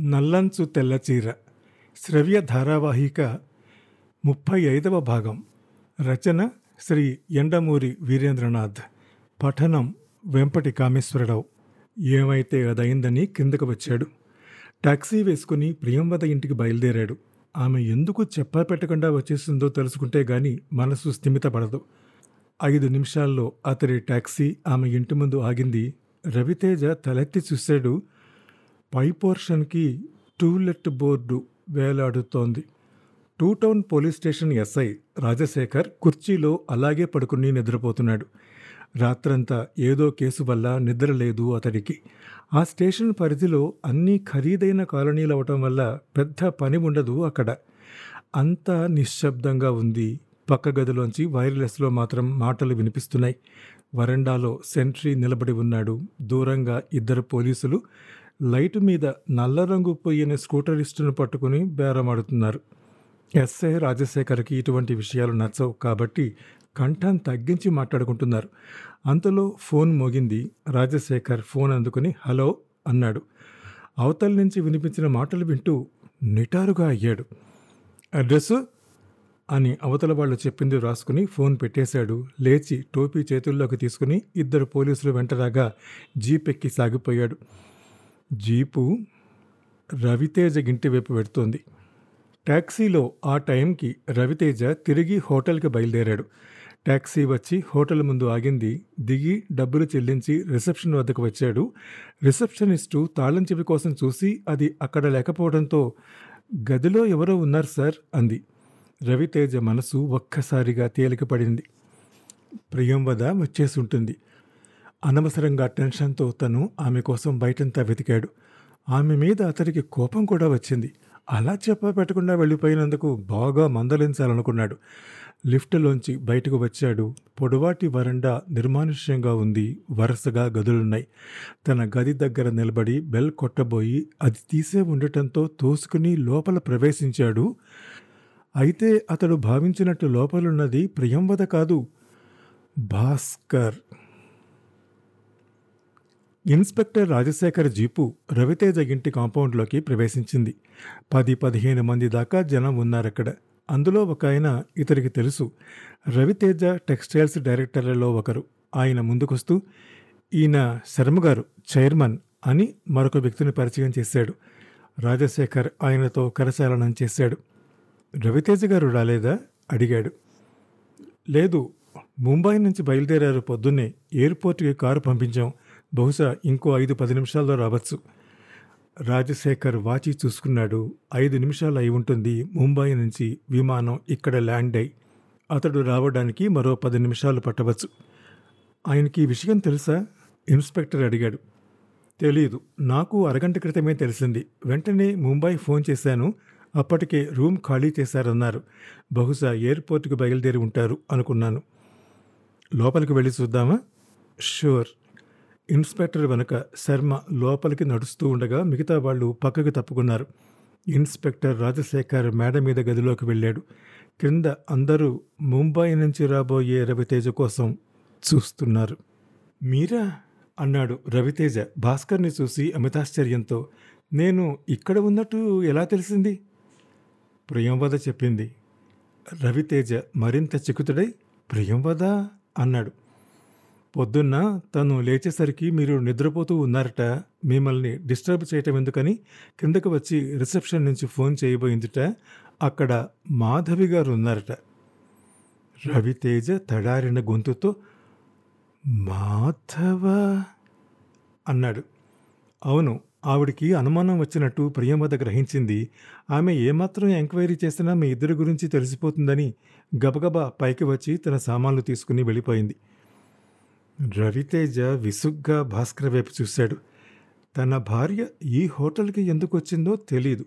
నల్లంచు తెల్లచీర శ్రవ్య ధారావాహిక ముప్పై ఐదవ భాగం. రచన శ్రీ ఎండమూరి వీరేంద్రనాథ్. పఠనం వెంపటి కామేశ్వరరావు. ఏమైతే అదయిందని కిందకు వచ్చాడు. టాక్సీ వేసుకుని ప్రియంవద ఇంటికి బయలుదేరాడు. ఆమె ఎందుకు చెప్పపెట్టకుండా వచ్చేసిందో తెలుసుకుంటే గాని మనసు స్థిమితపడదు. ఐదు నిమిషాల్లో అతడి టాక్సీ ఆమె ఇంటి ముందు ఆగింది. రవితేజ తలెత్తి చూశాడు. పై పోర్షన్కి to let board వేలాడుతోంది. Two town police station SI Rajasekhar కుర్చీలో అలాగే పడుకుని నిద్రపోతున్నాడు. రాత్రంతా ఏదో కేసు వల్ల నిద్ర లేదు అతడికి. ఆ స్టేషన్ పరిధిలో అన్నీ ఖరీదైన కాలనీలు అవటం వల్ల పెద్ద పని ఉండదు అక్కడ. అంతా నిశ్శబ్దంగా ఉంది. పక్క గదిలోంచి వైర్లెస్లో మాత్రం మాటలు వినిపిస్తున్నాయి. వరండాలో సెంట్రీ నిలబడి ఉన్నాడు. దూరంగా ఇద్దరు పోలీసులు లైటు మీద నల్ల రంగు పోయిన స్కూటరిస్టును పట్టుకుని బేరమాడుతున్నారు. ఎస్ఐ రాజశేఖర్కి ఇటువంటి విషయాలు నచ్చవు కాబట్టి కంఠం తగ్గించి మాట్లాడుకుంటున్నారు. అంతలో ఫోన్ మోగింది రాజశేఖర్ ఫోన్ అందుకుని హలో అన్నాడు. అవతల నుంచి వినిపించిన మాటలు వింటూ నిటారుగా అయ్యాడు. అడ్రస్ అని అవతల వాళ్ళు చెప్పింది రాసుకుని ఫోన్ పెట్టేశాడు. లేచి టోపీ చేతుల్లోకి తీసుకుని ఇద్దరు పోలీసులు వెంటరాగా జీప్ ఎక్కి సాగిపోయాడు. జీపు రవితేజ ఇంటి వైపు పెడుతోంది ట్యాక్సీలో ఆ టైంకి రవితేజ తిరిగి హోటల్కి బయలుదేరాడు. ట్యాక్సీ వచ్చి హోటల్ ముందు ఆగింది. దిగి డబ్బులు చెల్లించి రిసెప్షన్ వద్దకు వచ్చాడు. రిసెప్షనిస్టు తాళం చెవి కోసం చూసి అది అక్కడ లేకపోవడంతో గదిలో ఎవరో ఉన్నారు సార్ అంది. రవితేజ మనసు ఒక్కసారిగా తేలికపడింది. ప్రియంవద వచ్చేసి ఉంటుంది. అనవసరంగా టెన్షన్తో తను ఆమె కోసం బయటంతా వెతికాడు. ఆమె మీద అతడికి కోపం కూడా వచ్చింది. అలా చెప్పబెట్టకుండా వెళ్ళిపోయినందుకు బాగా మందలించాలనుకున్నాడు. లిఫ్ట్లోంచి బయటకు వచ్చాడు. పొడవాటి వరండా నిర్మానుష్యంగా ఉంది. వరుసగా గదులున్నాయి. తన గది దగ్గర నిలబడి బెల్ కొట్టబోయి అది తీసే ఉండటంతో తోసుకుని లోపల ప్రవేశించాడు. అయితే అతడు భావించినట్టు లోపలున్నది ప్రియంవద కాదు. భాస్కర్. ఇన్స్పెక్టర్ రాజశేఖర్ జీపు రవితేజ ఇంటి కాంపౌండ్లోకి ప్రవేశించింది. పది పదిహేను మంది దాకా జనం ఉన్నారక్కడ. అందులో ఒక ఆయన ఇతనికి తెలుసు. రవితేజ టెక్స్టైల్స్ డైరెక్టర్లలో ఒకరు. ఆయన ముందుకొస్తూ ఈయన శర్మ గారు చైర్మన్ అని మరొక వ్యక్తిని పరిచయం చేశాడు. రాజశేఖర్ ఆయనతో కరచాలనం చేశాడు. రవితేజ గారు రాలేదా? అడిగాడు. లేదు ముంబై నుంచి బయలుదేరారు పొద్దున్నే ఎయిర్పోర్ట్కి కారు పంపించాం. బహుశా ఇంకో ఐదు పది నిమిషాల్లో రావచ్చు. రాజశేఖర్ వాచి చూసుకున్నాడు. ఐదు నిమిషాలు అయి ఉంటుంది. ముంబై నుంచి విమానం ఇక్కడ ల్యాండ్ అయి అతడు రావడానికి మరో పది నిమిషాలు పట్టవచ్చు. ఆయనకి ఈ విషయం తెలుసా? ఇన్స్పెక్టర్ అడిగాడు. తెలియదు నాకు అరగంట క్రితమే తెలిసింది. వెంటనే ముంబై ఫోన్ చేశాను. అప్పటికే రూమ్ ఖాళీ చేశారన్నారు. బహుశా ఎయిర్పోర్ట్కి బయలుదేరి ఉంటారు అనుకున్నాను. లోపలికి వెళ్ళి చూద్దామా? షూర్. ఇన్స్పెక్టర్ వెనుక శర్మ లోపలికి నడుస్తూ ఉండగా మిగతా వాళ్ళు పక్కకు తప్పుకున్నారు. ఇన్స్పెక్టర్ రాజశేఖర్ మేడ మీద గదిలోకి వెళ్ళాడు. క్రింద అందరూ ముంబై నుంచి రాబోయే రవితేజ కోసం చూస్తున్నారు. మీరా? అన్నాడు రవితేజ భాస్కర్ని చూసి అమితాశ్చర్యంతో. నేను ఇక్కడ ఉన్నట్టు ఎలా తెలిసింది? ప్రియంవద చెప్పింది. రవితేజ మరింత చిక్కుతుడై ప్రియంవద? అన్నాడు. పొద్దున్న తను లేచేసరికి మీరు నిద్రపోతూ ఉన్నారట. మిమ్మల్ని డిస్టర్బ్ చేయటం ఎందుకని కిందకు వచ్చి రిసెప్షన్ నుంచి ఫోన్ చేయబోయిందిట. అక్కడ మాధవి గారు ఉన్నారట. రవితేజ తడారిన గొంతుతో మాధవ అన్నాడు. అవును ఆవిడికి అనుమానం వచ్చినట్టు ప్రియంవద గ్రహించింది. ఆమె ఏమాత్రం ఎంక్వైరీ చేసినా మీ ఇద్దరి గురించి తెలిసిపోతుందని గబగబా పైకి వచ్చి తన సామాన్లు తీసుకుని వెళ్ళిపోయింది. రవితేజ విసుగ్గా భాస్కర్ వైపు చూశాడు. తన భార్య ఈ హోటల్కి ఎందుకు వచ్చిందో తెలీదు.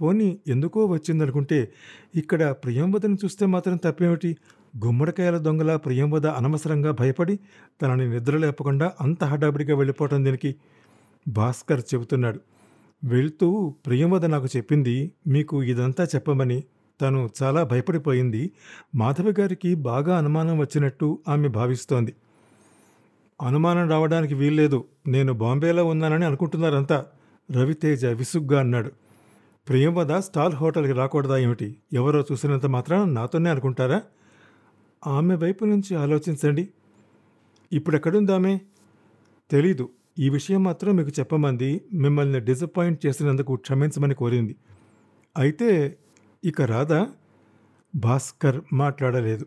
పోనీ ఎందుకో వచ్చిందనుకుంటే ఇక్కడ ప్రియంవదను చూస్తే మాత్రం తప్పేమిటి? గుమ్మడికాయల దొంగల ప్రియంవద అనవసరంగా భయపడి తనని నిద్ర లేపకుండా అంత హడాబడిగా వెళ్ళిపోవటం దీనికి? భాస్కర్ చెబుతున్నాడు. వెళ్తూ ప్రియంవద నాకు చెప్పింది మీకు ఇదంతా చెప్పమని. తను చాలా భయపడిపోయింది. మాధవి గారికి బాగా అనుమానం వచ్చినట్టు ఆమె భావిస్తోంది. అనుమానం రావడానికి వీల్లేదు. నేను బాంబేలో ఉన్నానని అనుకుంటున్నారంతా. రవితేజ విసుగ్గా అన్నాడు. ప్రియంవద స్టాల్ హోటల్కి రాకూడదా ఏమిటి? ఎవరో చూసినంత మాత్రాన నాతోనే అనుకుంటారా? ఆమె వైపు నుంచి ఆలోచించండి. ఇప్పుడు ఎక్కడుందామే తెలీదు. ఈ విషయం మాత్రం మీకు చెప్పమంది మిమ్మల్ని డిసప్పాయింట్ చేసినందుకు క్షమించమని కోరింది. అయితే ఇక రాదా భాస్కర్ మాట్లాడలేదు.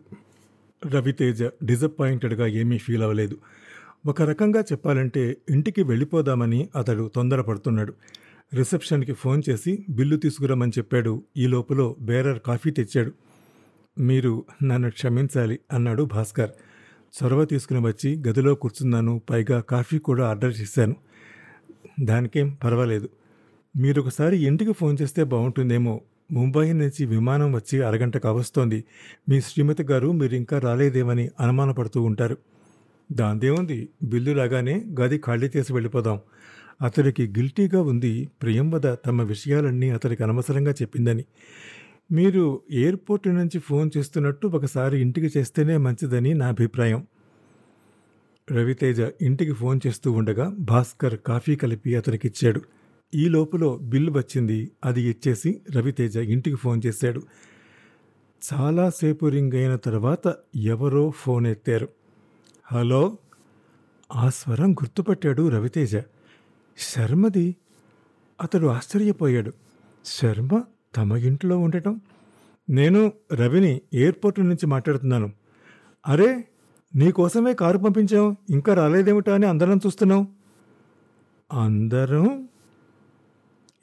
రవితేజ డిసప్పాయింటెడ్గా ఏమీ ఫీల్ అవ్వలేదు. ఒక రకంగా చెప్పాలంటే ఇంటికి వెళ్ళిపోదామని అతడు తొందరపడుతున్నాడు. రిసెప్షన్కి ఫోన్ చేసి బిల్లు తీసుకురమ్మని చెప్పాడు. ఈ లోపల బేరర్ కాఫీ తెచ్చాడు. మీరు నన్ను క్షమించాలి అన్నాడు భాస్కర్. చొరవ తీసుకుని వచ్చి గదిలో కూర్చున్నాను. పైగా కాఫీ కూడా ఆర్డర్ చేశాను. దానికేం పర్వాలేదు. మీరు ఒకసారి ఇంటికి ఫోన్ చేస్తే బాగుంటుందేమో. ముంబై నుంచి విమానం వచ్చి అరగంట కావస్తోంది. మీ శ్రీమతి గారు మీరు ఇంకా రాలేదేమని అనుమానపడుతూ ఉంటారు. దాందేముంది? బిల్లు రాగానే గది ఖాళీ చేసి వెళ్ళిపోదాం. అతడికి గిల్టీగా ఉంది ప్రియంవద తమ విషయాలన్నీ అతడికి అనవసరంగా చెప్పిందని. మీరు ఎయిర్పోర్ట్ నుంచి ఫోన్ చేస్తున్నట్టు ఒకసారి ఇంటికి చేస్తేనే మంచిదని నా అభిప్రాయం. రవితేజ ఇంటికి ఫోన్ చేస్తూ ఉండగా భాస్కర్ కాఫీ కలిపి అతనికిచ్చాడు ఈ లోపల బిల్లు వచ్చింది. అది ఇచ్చేసి రవితేజ ఇంటికి ఫోన్ చేశాడు. చాలాసేపు రింగ్ అయిన తర్వాత ఎవరో ఫోన్ ఎత్తారు. హలో? ఆ స్వరం గుర్తుపట్టాడు రవితేజ. శర్మది అతడు ఆశ్చర్యపోయాడు. శర్మ తమ ఇంట్లో ఉండటం? నేను రవిని ఎయిర్పోర్ట్ నుంచి మాట్లాడుతున్నాను. అరే నీకోసమే కారు పంపించాం ఇంకా రాలేదేమిటా అని అందరం చూస్తున్నాం. అందరం?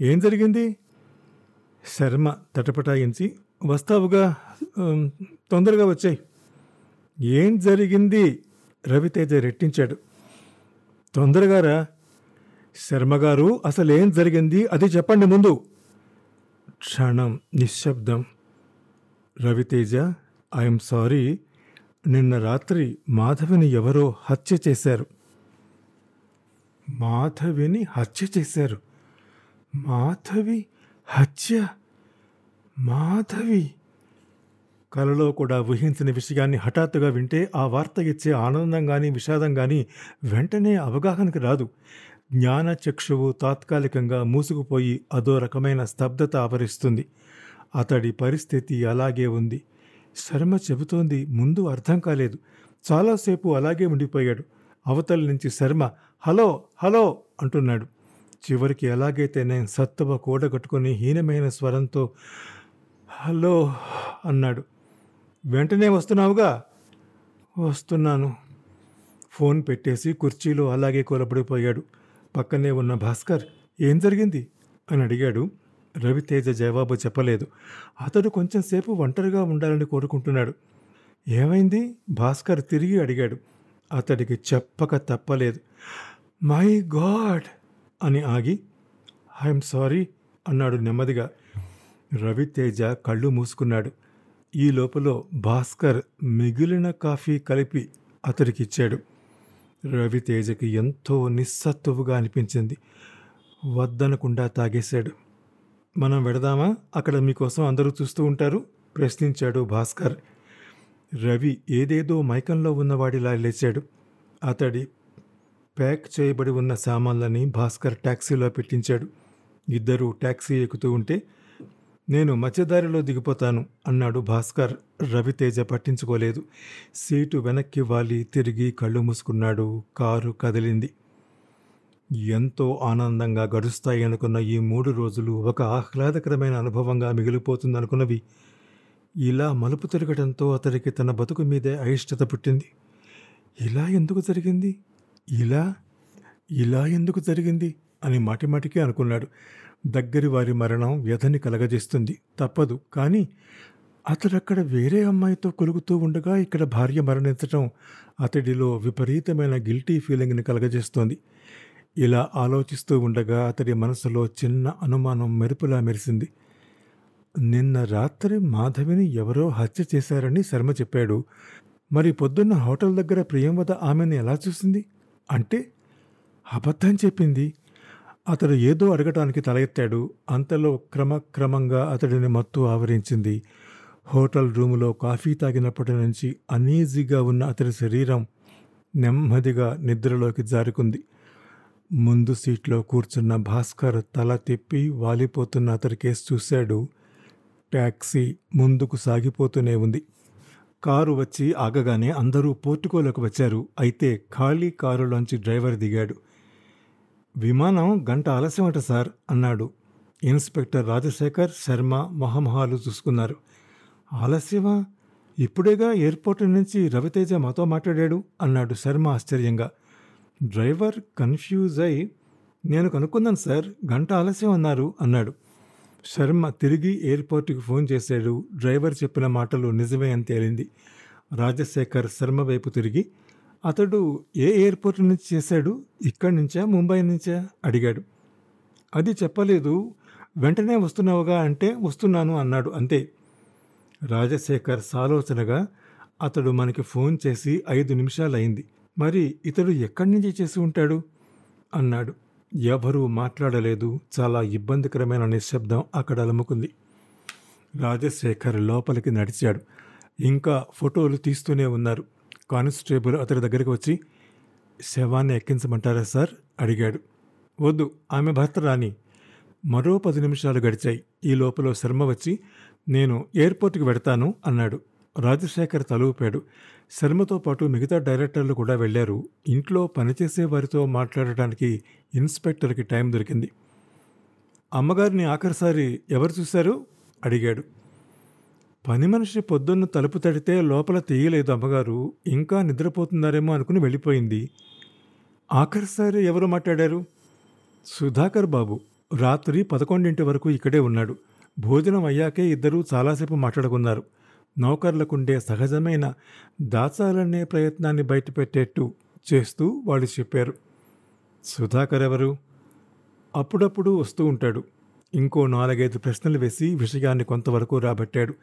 ఏం జరిగింది? శర్మ తటపటాయించి వస్తావుగా తొందరగా వచ్చాయి. ఏం జరిగింది? రవితేజ రెట్టించాడు. తొందరగా రా శర్మగారు అసలేం జరిగింది? అది చెప్పండి ముందు. క్షణం నిశ్శబ్దం. Raviteja I'm sorry. నిన్న రాత్రి మాధవిని ఎవరో హత్య చేశారు. మాధవిని హత్య చేశారు? మాధవి హత్య? మాధవి? కలలో కూడా ఊహించని విషయాన్ని హఠాత్తుగా వింటే ఆ వార్త ఇచ్చే ఆనందం కానీ విషాదం కానీ వెంటనే అవగాహనకు రాదు. జ్ఞాన చక్షువు తాత్కాలికంగా మూసుకుపోయి అదో రకమైన స్తబ్దత ఆవరిస్తుంది. అతడి పరిస్థితి అలాగే ఉంది. శర్మ చెబుతోంది ముందు అర్థం కాలేదు. చాలాసేపు అలాగే ఉండిపోయాడు. అవతల నుంచి శర్మ హలో హలో అంటున్నాడు. చివరికి ఎలాగైతే నేను సత్తువ కూడగట్టుకుని హీనమైన స్వరంతో హలో అన్నాడు. వెంటనే వస్తున్నావుగా? వస్తున్నాను. ఫోన్ పెట్టేసి కుర్చీలో అలాగే కూలబడిపోయాడు. పక్కనే ఉన్న భాస్కర్ ఏం జరిగింది? అని అడిగాడు. రవితేజ జవాబు చెప్పలేదు. అతడు కొంచెం సేపు ఒంటరిగా ఉండాలని కోరుకుంటున్నాడు. ఏమైంది? భాస్కర్ తిరిగి అడిగాడు. అతడికి చెప్పక తప్పలేదు. My God! అని ఆగి ఐఎమ్ సారీ అన్నాడు నెమ్మదిగా. రవితేజ కళ్ళు మూసుకున్నాడు. ఈ లోపల భాస్కర్ మిగిలిన కాఫీ కలిపి అతడికిచ్చాడు. రవితేజకి ఎంతో నిస్సత్తువుగా అనిపించింది. వద్దనకుండా తాగేశాడు. మనం వెడదామా? అక్కడ మీకోసం అందరూ చూస్తూ ఉంటారు? ప్రశ్నించాడు భాస్కర్. రవి ఏదేదో మైకంలో ఉన్నవాడిలా లేచాడు. అతడి ప్యాక్ చేయబడి ఉన్న సామాన్లని భాస్కర్ ట్యాక్సీలో పెట్టించాడు. ఇద్దరూ ట్యాక్సీ ఎక్కుతూ ఉంటే నేను మధ్యదారిలో దిగిపోతాను అన్నాడు భాస్కర్. రవితేజ పట్టించుకోలేదు. సీటు వెనక్కి వాలి తిరిగి కళ్ళు మూసుకున్నాడు. కారు కదిలింది. ఎంతో ఆనందంగా గడుస్తాయి అనుకున్న ఈ మూడు రోజులు ఒక ఆహ్లాదకరమైన అనుభవంగా మిగిలిపోతుందనుకున్నవి. ఇలా మలుపు తిరగడంతో అతడికి తన బతుకు మీదే అయిష్టత పుట్టింది. ఇలా ఎందుకు జరిగింది? ఇలా? ఇలా ఎందుకు జరిగింది? అని మాటిమాటికి అనుకున్నాడు. దగ్గరి వారి మరణం వ్యధని కలగజేస్తుంది. తప్పదు. కానీ అతడక్కడ వేరే అమ్మాయితో కొలుగుతూ ఉండగా ఇక్కడ భార్య మరణించటం అతడిలో విపరీతమైన గిల్టీ ఫీలింగ్ని కలగజేస్తోంది. ఇలా ఆలోచిస్తూ ఉండగా అతడి మనసులో చిన్న అనుమానం మెరుపులా మెరిసింది. నిన్న రాత్రి మాధవిని ఎవరో హత్య చేశారని శర్మ చెప్పాడు. మరి పొద్దున్న హోటల్ దగ్గర ప్రియంవద ఆమెను ఎలా చూసింది? అంటే అబద్ధం చెప్పింది. అతడు ఏదో అడగటానికి తల ఎత్తాడు. అంతలో క్రమక్రమంగా అతడిని మత్తు ఆవరించింది. హోటల్ రూములో కాఫీ తాగినప్పటి నుంచి అనీజీగా ఉన్న అతడి శరీరం నెమ్మదిగా నిద్రలోకి జారుకుంది. ముందు సీట్లో కూర్చున్న భాస్కర్ తల తిప్పి వాలిపోతున్న అతడి కేసు చూశాడు. ట్యాక్సీ ముందుకు సాగిపోతూనే ఉంది. కారు వచ్చి ఆగగానే అందరూ పోర్టుకోలోకి వచ్చారు. అయితే ఖాళీ కారులోంచి డ్రైవర్ దిగాడు. విమానం గంట ఆలస్యమట సార్ అన్నాడు. ఇన్స్పెక్టర్ రాజశేఖర్ శర్మ మొహమొహాలు చూసుకున్నారు. ఆలస్యమా? ఇప్పుడేగా ఎయిర్పోర్ట్ నుంచి రవితేజ మాతో మాట్లాడాడు అన్నాడు శర్మ ఆశ్చర్యంగా. డ్రైవర్ కన్ఫ్యూజ్ అయి నేను కనుక్కున్నాను సార్ గంట ఆలస్యం అన్నారు అన్నాడు. శర్మ తిరిగి ఎయిర్పోర్ట్కి ఫోన్ చేశాడు. డ్రైవర్ చెప్పిన మాటలు నిజమే అని తేలింది. రాజశేఖర్ శర్మ వైపు తిరిగి అతడు ఏ ఎయిర్పోర్ట్ నుంచి చేశాడు? ఇక్కడి నుంచా? ముంబై నుంచా? అడిగాడు. అది చెప్పలేదు. వెంటనే వస్తున్నావుగా అంటే వస్తున్నాను అన్నాడు. అంతే. రాజశేఖర్ సాలోచనగా అతడు మనకి ఫోన్ చేసి ఐదు నిమిషాలైంది మరి ఇతడు ఎక్కడి నుంచి చేసి ఉంటాడు? అన్నాడు. ఎవరూ మాట్లాడలేదు. చాలా ఇబ్బందికరమైన నిశ్శబ్దం అక్కడ అలముకుంది. రాజశేఖర్ లోపలికి నడిచాడు. ఇంకా ఫోటోలు తీస్తూనే ఉన్నారు. కానిస్టేబుల్ అతడి దగ్గరికి వచ్చి శవాన్ని ఎక్కించమంటారా సార్? అడిగాడు. వద్దు ఆమె భర్త రాని. మరో పది నిమిషాలు గడిచాయి. ఈ లోపల శర్మ వచ్చి నేను ఎయిర్పోర్ట్కి వెడతాను అన్నాడు. రాజశేఖర్ తలూపాడు శర్మతో పాటు మిగతా డైరెక్టర్లు కూడా వెళ్ళారు. ఇంట్లో పనిచేసే వారితో మాట్లాడటానికి ఇన్స్పెక్టర్కి టైం దొరికింది. అమ్మగారిని ఆఖరిసారి ఎవరు చూశారు? అడిగాడు. పని మనిషి పొద్దున్న తలుపు తడితే లోపల తీయలేదు అమ్మగారు. ఇంకా నిద్రపోతున్నారేమో అనుకుని వెళ్ళిపోయింది. ఆఖరిసారి ఎవరు మాట్లాడారు? సుధాకర్ బాబు. రాత్రి పదకొండింటి వరకు ఇక్కడే ఉన్నాడు. భోజనం అయ్యాకే ఇద్దరూ చాలాసేపు మాట్లాడుకున్నారు. నౌకర్లకుండే సహజమైన దాచాలనే ప్రయత్నాన్ని బయటపెట్టేట్టు చేస్తూ వాళ్ళు చెప్పారు. సుధాకర్ ఎవరు? అప్పుడప్పుడు వస్తూ ఉంటాడు. ఇంకో నాలుగైదు ప్రశ్నలు వేసి విషయాన్ని కొంతవరకు రాబట్టాడు.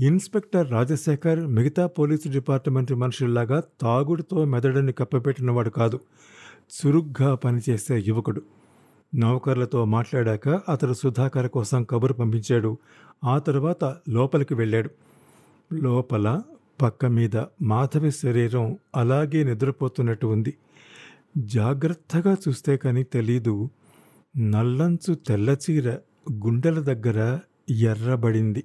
ఇన్స్పెక్టర్ రాజశేఖర్ మిగతా పోలీసు డిపార్ట్మెంట్ మనుషుల్లాగా తాగుడుతో మెదడుని కప్పపెట్టినవాడు కాదు చురుగ్గా పనిచేసే యువకుడు. నౌకర్లతో మాట్లాడాక అతడు సుధాకర్ కోసం కబురు పంపించాడు. ఆ తరువాత లోపలికి వెళ్ళాడు. లోపల పక్క మీద మాధవి శరీరం అలాగే నిద్రపోతున్నట్టు ఉంది. జాగ్రత్తగా చూస్తే కానీ తెలీదు. నల్లంచు తెల్లచీర గుండెల దగ్గర ఎర్రబడింది.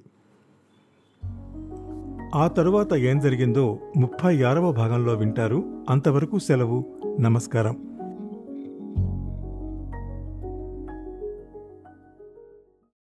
ఆ తరువాత ఏం జరిగిందో ముప్పై ఆరవ భాగంలో వింటారు. అంతవరకు సెలవు. నమస్కారం.